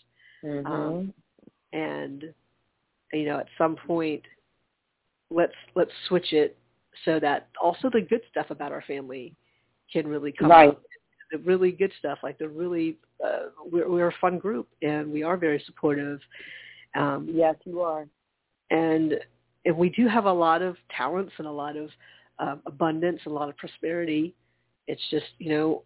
hmm Um, and you know, at some point, let's let's switch it so that also the good stuff about our family can really come Right. out. The really good stuff, like the really, uh, we're, we're a fun group and we are very supportive. Um, yes, you are. and and we do have a lot of talents and a lot of um, abundance and a lot of prosperity. It's just you know,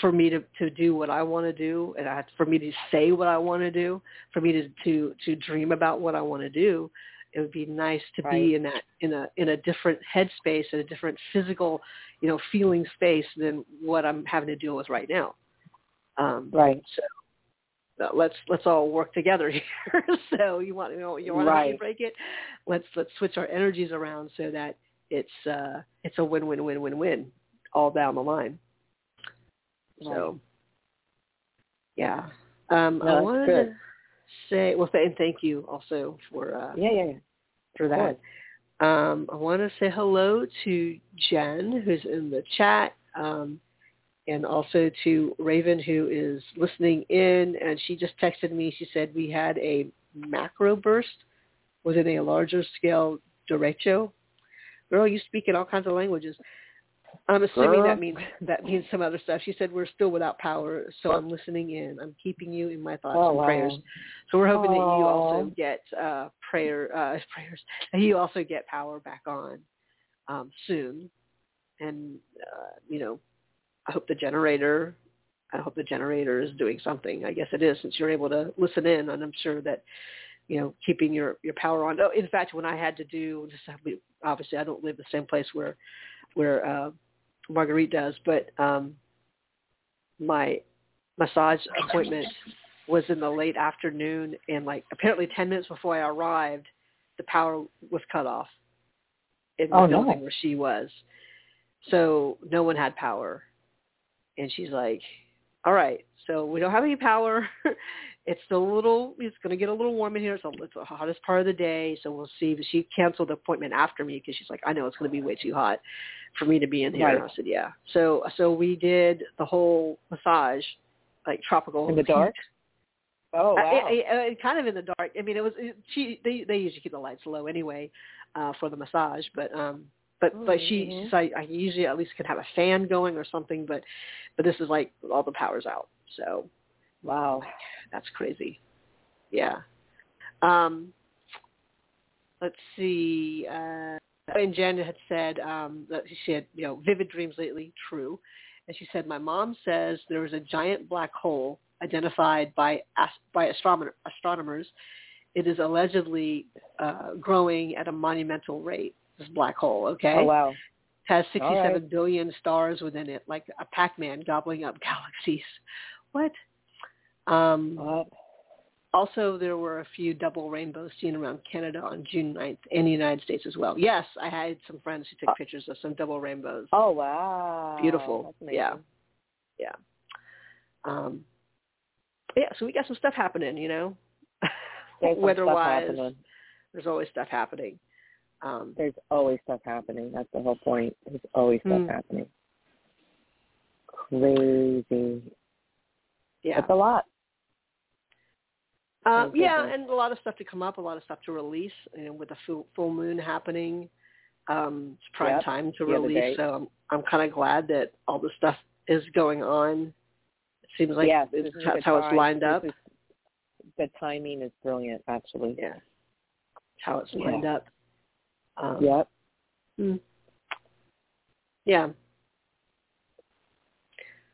for me to to do what I want to do, and I, for me to say what I want to do, for me to to to dream about what I want to do, it would be nice to Right. be in that in a in a different headspace, in a different physical, you know, feeling space than what I'm having to deal with right now. Um, Right. So let's let's all work together here. so you want you know you want to break it. Let's let's switch our energies around so that it's uh it's a win win win win win all down the line. So yeah, um, No, I wanted good. to say well, th- and thank you also for uh, Yeah, yeah, yeah. for that. Um, I want to say hello to Jen, who's in the chat, um, and also to Raven, who is listening in. And she just texted me. She said we had a macro burst within a larger scale derecho. Girl, you speak in all kinds of languages. I'm assuming Girl. that means that means some other stuff. She said we're still without power, so I'm listening in. I'm keeping you in my thoughts Oh, and wow. prayers. So we're hoping that you also get uh, prayer uh, prayers. That you also get power back on um, soon, and uh, you know, I hope the generator. I hope the generator is doing something. I guess it is since you're able to listen in, and I'm sure that you know keeping your your power on. Oh, in fact, when I had to do just obviously I don't live the same place where where uh, Marguerite does, but um, my massage appointment was in the late afternoon, and like apparently ten minutes before I arrived, the power was cut off in the Oh, no. building where she was. So no one had power, and she's like, "All right, so we don't have any power. it's a little. It's going to get a little warm in here. It's, it's the hottest part of the day, so we'll see." But she canceled the appointment after me because she's like, "I know it's going to be way too hot for me to be in here." Right. And I said, "Yeah." So so we did the whole massage, like tropical In the heat. dark? Oh, Uh, wow. it- it- it kind of in the dark. I mean, it was it, she. They they usually keep the lights low anyway uh, for the massage, but um, but but she Mhm. she's like I usually at least can have a fan going or something, but but this is like all the power's out, so wow. that's crazy. Yeah. Um, let's see. Uh, and Jen had said um, that she had you know vivid dreams lately. True. And she said, my mom says there was a giant black hole identified by by astronomer, astronomers. It is allegedly uh, growing at a monumental rate. This black hole, okay, Oh, wow. has All right. 67 billion stars within it, like a Pac-Man gobbling up galaxies. What? Um, What? also, there were a few double rainbows seen around Canada on June 9th and the United States as well. Yes, I had some friends who took pictures of some double rainbows. Oh wow! Beautiful. Yeah, yeah. Um, yeah, so we got some stuff happening, you know. There's some stuff Weather-wise, there's always stuff happening. Um, There's always stuff happening. That's the whole point. There's always stuff Hmm. happening. Crazy. yeah. That's a lot. Uh, yeah, and a lot of stuff to come up, a lot of stuff to release. You know, with the full, full moon happening, um, it's prime Yep, time to the release. So I'm I'm kind of glad that all this stuff is going on. It seems like yes, it's, this is a that's how it's lined up. is- the timing is brilliant, actually. Yeah, how it's Yeah. lined up. Um, Yep. mm. Yeah.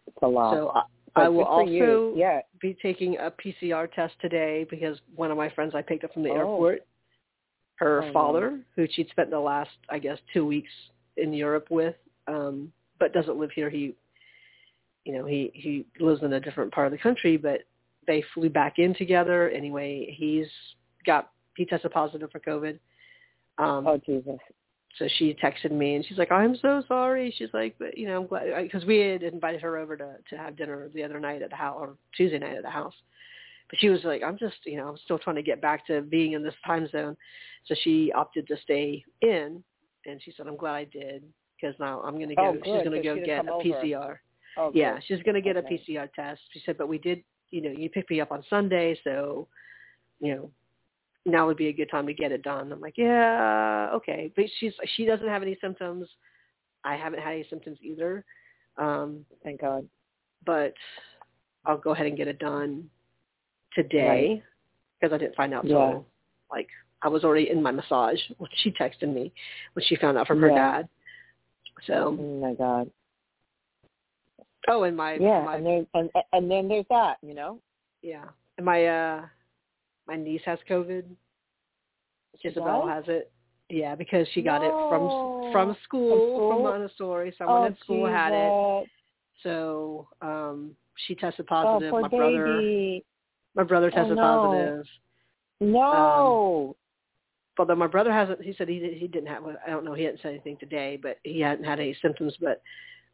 It's a lot. So I, I will also Yeah. be taking a PCR test today because one of my friends I picked up from the Oh. airport, her Oh, father, who she'd spent the last, I guess, two weeks in Europe with, um, but doesn't live here. He, you know, he he lives in a different part of the country, but they flew back in together. Anyway, he's got he tested positive for COVID. Um, Oh Jesus. so she texted me and she's like, "I'm so sorry." She's like, "But you know, I'm glad because we had invited her over to to have dinner the other night at the house or Tuesday night at the house." But she was like, "I'm just, you know, I'm still trying to get back to being in this time zone." So she opted to stay in, and she said, "I'm glad I did because now I'm going to go. Oh, she's going to so go she get a over. PCR. Oh yeah, good. she's going to get Okay. a PCR test." She said, "But we did, you know, you picked me up on Sunday, so, you know." Now would be a good time to get it done. I'm like, yeah, okay. But she's she doesn't have any symptoms. I haven't had any symptoms either. Um, Thank God. but I'll go ahead and get it done today because I didn't find out till Yeah. like I was already in my massage when she texted me when she found out from her Yeah. dad. So Oh my God. oh, and my Yeah, my and then and and then there's that, you know. yeah, and my uh my niece has COVID. Isabel has it. Yeah, because she got it from from school, from school? Montessori. Someone oh, at school had it. So um she tested Oh, positive. poor my brother my brother Oh, tested no. positive. No. Although my brother hasn't he said he he didn't have I don't know, he hadn't said anything today, but he hadn't had any symptoms but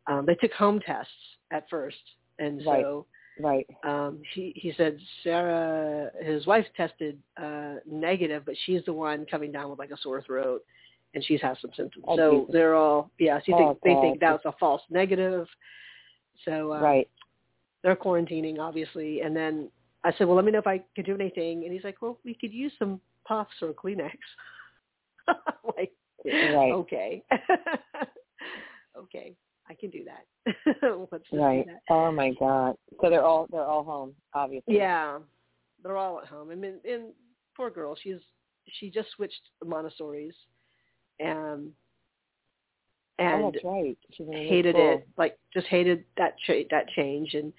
um they took home tests at first and so right. um he he said Sarah his wife tested uh negative but she's the one coming down with like a sore throat and she's had some symptoms. Oh, so Jesus. they're all yeah, you Oh, think they think God. that's a false negative. So um, right. they're quarantining obviously and then I said, Well let me know if I could do anything and he's like, Well, we could use some puffs or Kleenex. Like Right. okay. okay. I can do that. Just Right. do that. Oh my God. So they're all they're all home, obviously. Yeah. They're all at home. I mean and poor girl, she's she just switched Montessori's and Oh, and that's right. She's in a new hated it, like just hated that cha- that change and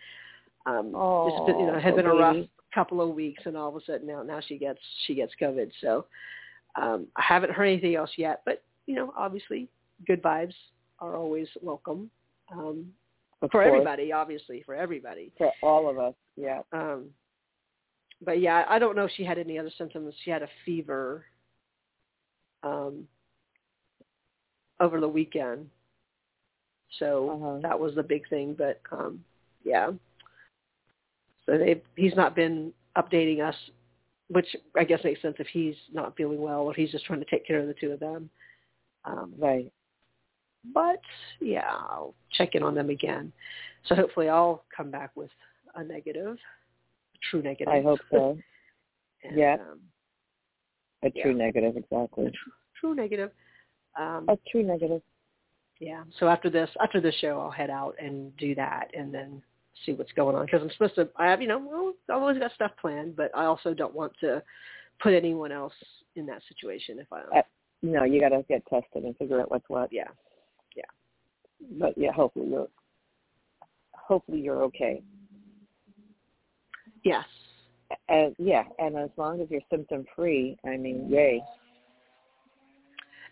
um Oh, it's been, you know, it had poor been a rough couple of weeks and all of a sudden now now she gets she gets COVID. So um I haven't heard anything else yet, but you know, obviously good vibes are always welcome. Um for course. everybody, obviously, for everybody. For all of us. Yeah. Um but yeah, I don't know if she had any other symptoms. She had a fever um over the weekend. So Uh-huh. that was the big thing, but um yeah. So they he's not been updating us, which I guess makes sense if he's not feeling well or he's just trying to take care of the two of them. Um Right. But yeah, I'll check in on them again. So hopefully I'll come back with a negative, a true negative. I hope so. and, Yeah. Um, A true Yeah. negative, a exactly. tr- true negative. Um, A true negative. yeah. So after this, after this show, I'll head out and do that, and then see what's going on because I'm supposed to. I have, you know, well, I've always got stuff planned, but I also don't want to put anyone else in that situation if I. Uh, No, you got to get tested and figure out what's what. yeah. But yeah, hopefully you're hopefully you're okay. Yes. And yeah, and as long as you're symptom free, I mean, yay.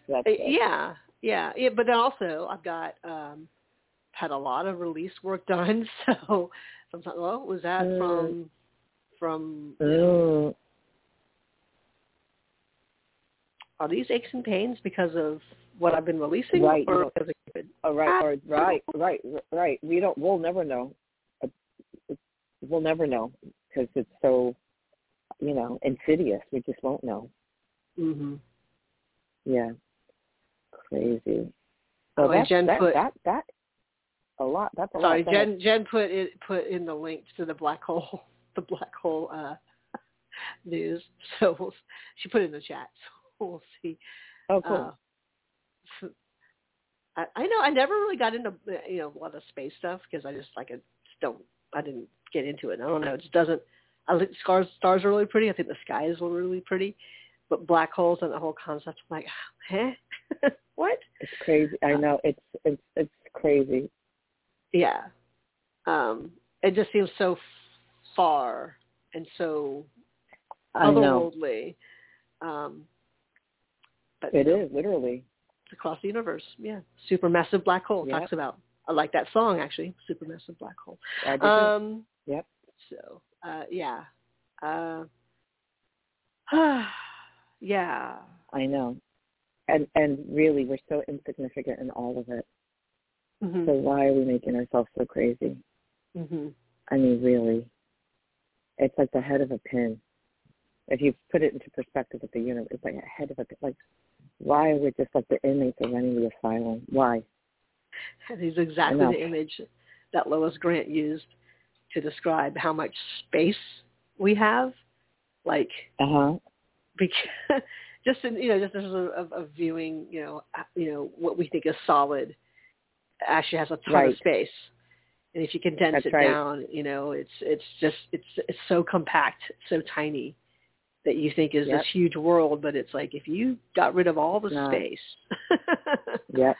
That's Uh, it. Yeah, yeah, yeah. But then also, I've got um had a lot of release work done. So sometimes, well, was that Mm. from from Mm. are these aches and pains because of what I've been releasing Right, or because of COVID? Oh, right, or, right, right, right. We don't. We'll never know. Uh, We'll never know because it's so, you know, insidious. We just won't know. Mm-hmm. Yeah. Crazy. So Oh, and Jen that, put- that that a lot. That's a Sorry, lot. Jen. Jen put it put in the link to the black hole, the black hole uh, news. So we'll, she put it in the chat. So we'll see. Oh, cool. Uh, I, I know I never really got into you know a lot of space stuff because I just like I don't I didn't get into it. I don't know. It just doesn't. I think stars stars are really pretty. I think the sky is really pretty, but black holes and the whole concept. I'm like, huh? what? it's crazy. I know. It's it's it's crazy. yeah um it just seems so far and so I know. otherworldly um but It know, is literally. Across the universe yeah supermassive black hole Yep. talks about i like that song actually supermassive black hole I did too. um Yep. so uh yeah uh yeah I know. And and really, we're so insignificant in all of it. mhm So why are we making ourselves so crazy? mhm I mean, really, it's like the head of a pin. If you put it into perspective with the universe, it's like a head of a pin. Like, why are we just like the inmates of running the asylum? Why? That is exactly Enough. the image that Lois Grant used to describe how much space we have. Like, Uh huh. because, just in, you know, just as a, of, of viewing, you know, you know what we think is solid, actually has a ton Right. of space. And if you condense That's it right. down, you know, it's it's just it's it's so compact, so tiny that you think is Yep. this huge world, but it's like if you got rid of all the space. Yep.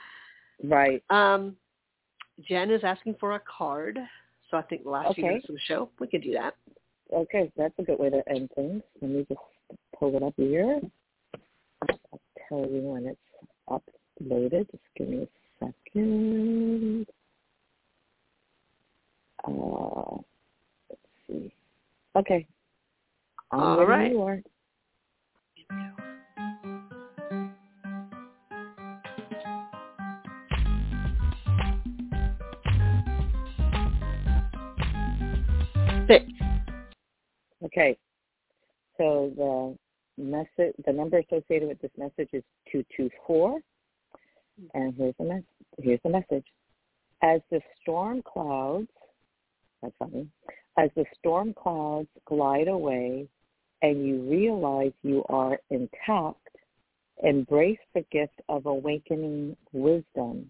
Right. Um, Jen is asking for a card, so I think the last few Okay. minutes of the show we can do that. Okay, that's a good way to end things. Let me just pull it up here. I'll tell you when it's uploaded. Just give me a second. Uh, let's see. Okay. I'm All ready when right. You are. Six. Okay. So the message, the number associated with this message is two two four, and here's the mess. Here's the message. As the storm clouds, that's funny. As the storm clouds glide away, and you realize you are intact, embrace the gift of awakening wisdom.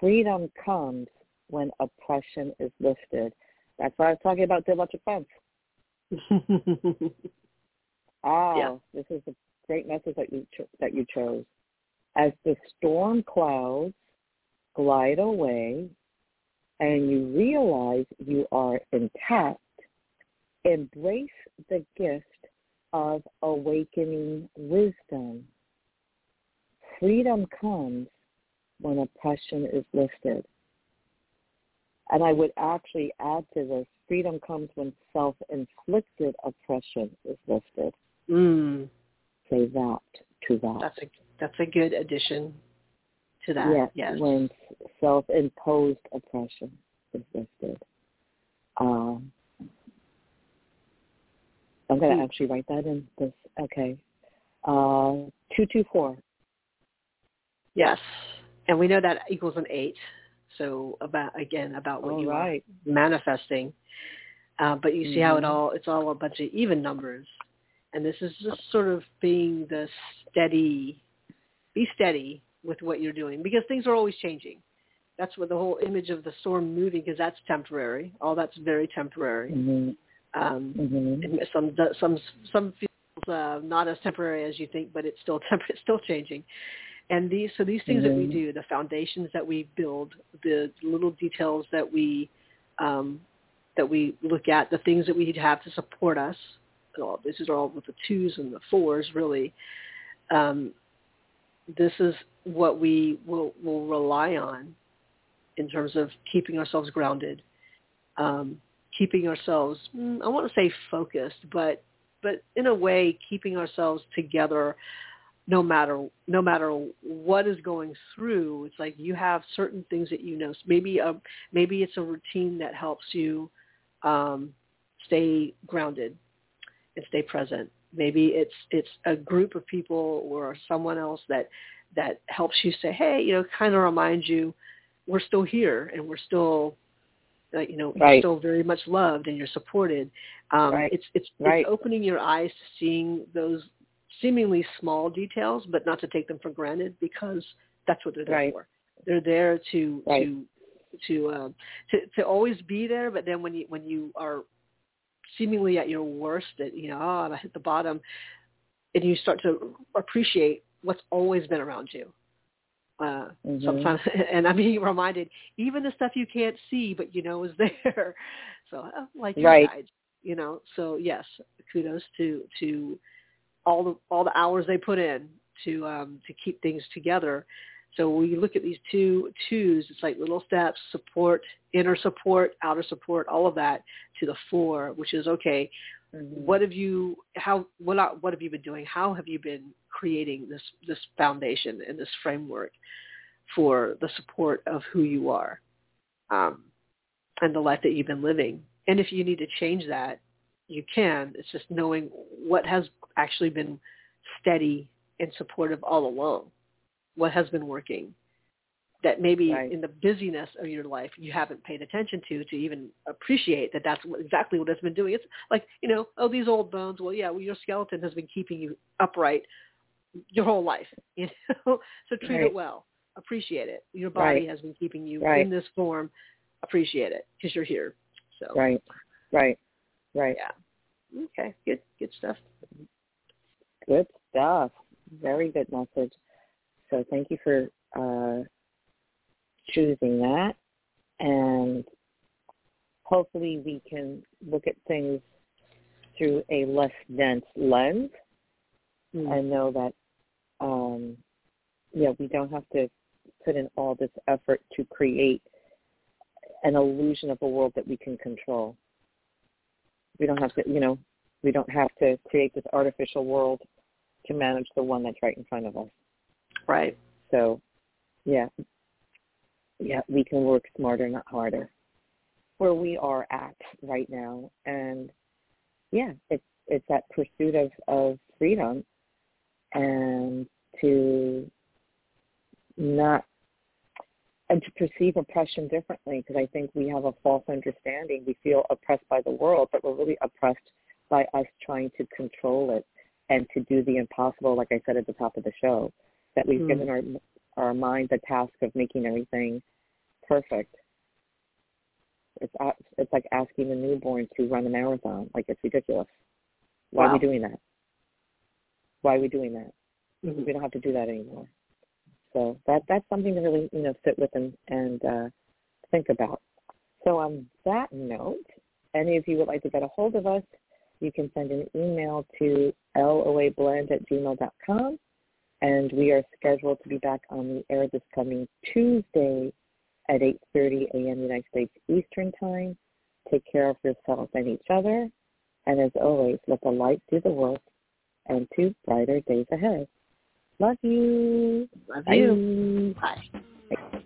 Freedom comes when oppression is lifted. That's why I was talking about the electric fence. Ah, Yeah. this is a great message that you cho- that you chose. As the storm clouds glide away, and you realize you are intact, embrace the gift of awakening wisdom. Freedom comes when oppression is lifted. And I would actually add to this, freedom comes when self-inflicted oppression is lifted. mm, Say that to that. that's a that's a good addition to that. yes, Yes. when self-imposed oppression is lifted. Um, I'm going to Hmm. actually write that in this. Okay. Uh, 224. Yes. And we know that equals an eight. So about again about what All you right. are manifesting. Uh, but you see how it Mhm. all it's all a bunch of even numbers. And this is just sort of being the steady be steady with what you're doing because things are always changing. That's what the whole image of the storm moving because that's temporary. All that's very temporary. hmm Um, hmm and some some some feels uh, not as temporary as you think, but it's still temp- it's still changing. And these so these things that we Mhm. do, the foundations that we build, the little details that we um, that we look at, the things that we have to support us. Well, this is all with the twos and the fours, really. Um, this is what we will will rely on in terms of keeping ourselves grounded. Um, keeping ourselves, mm, I want to say focused, but but in a way keeping ourselves together no matter no matter what is going through. It's like you have certain things that you know. Maybe a, maybe it's a routine that helps you um, stay grounded and stay present. Maybe it's it's a group of people or someone else that that helps you say hey you know kind of reminds you we're still here and we're still uh, you know right. you're still very much loved and you're supported um right. it's it's right. it's opening your eyes to seeing those seemingly small details but not to take them for granted because that's what they're there for they're there to to to um to to always be there but then when you when you are seemingly at your worst that you know oh I hit the bottom and you start to appreciate what's always been around you uh mm-hmm. sometimes and i'm being reminded even the stuff you can't see but you know is there so uh, like your right. guides you know so yes kudos to to all the all the hours they put in to um to keep things together so when you look at these two twos it's like little steps support inner support outer support all of that to the four which is okay mm-hmm. what have you how what what have you been doing how have you been creating this this foundation and this framework for the support of who you are um, and the life that you've been living. And if you need to change that, you can. It's just knowing what has actually been steady and supportive all along, what has been working that maybe right. in the busyness of your life you haven't paid attention to to even appreciate that that's exactly what it's been doing. It's like, you know, oh, these old bones. Well, yeah, well, your skeleton has been keeping you upright your whole life, you know. so treat right. it well, appreciate it. Your body right. has been keeping you in this form. Appreciate it because you're here. So right, right, right. Yeah. Okay. Good. Good stuff. Good stuff. Very good message. So thank you for uh, choosing that, and hopefully we can look at things through a less dense lens mm. and know that um, yeah, we don't have to put in all this effort to create an illusion of a world that we can control. We don't have to, you know, we don't have to create this artificial world to manage the one that's right in front of us. Right. So, yeah, yeah, we can work smarter, not harder. Where we are at right now, and yeah, it's it's that pursuit of of freedom and to not and to perceive oppression differently because I think we have a false understanding. We feel oppressed by the world, but we're really oppressed by us trying to control it and to do the impossible, like I said at the top of the show, that we've mm. given our our mind the task of making everything perfect. It's it's like asking a newborn to run a marathon. Like it's ridiculous. Why wow. are we doing that? Why are we doing that? Mm-hmm. We don't have to do that anymore. So that that's something to really you know sit with and and uh, think about. So on that note, any of you would like to get a hold of us, you can send an email to loablend at gmail.com. And we are scheduled to be back on the air this coming Tuesday at 8.30 a.m. United States Eastern Time. Take care of yourselves and each other. And as always, let the light do the work and to brighter days ahead. Love you. Love Bye. you. Bye. Bye.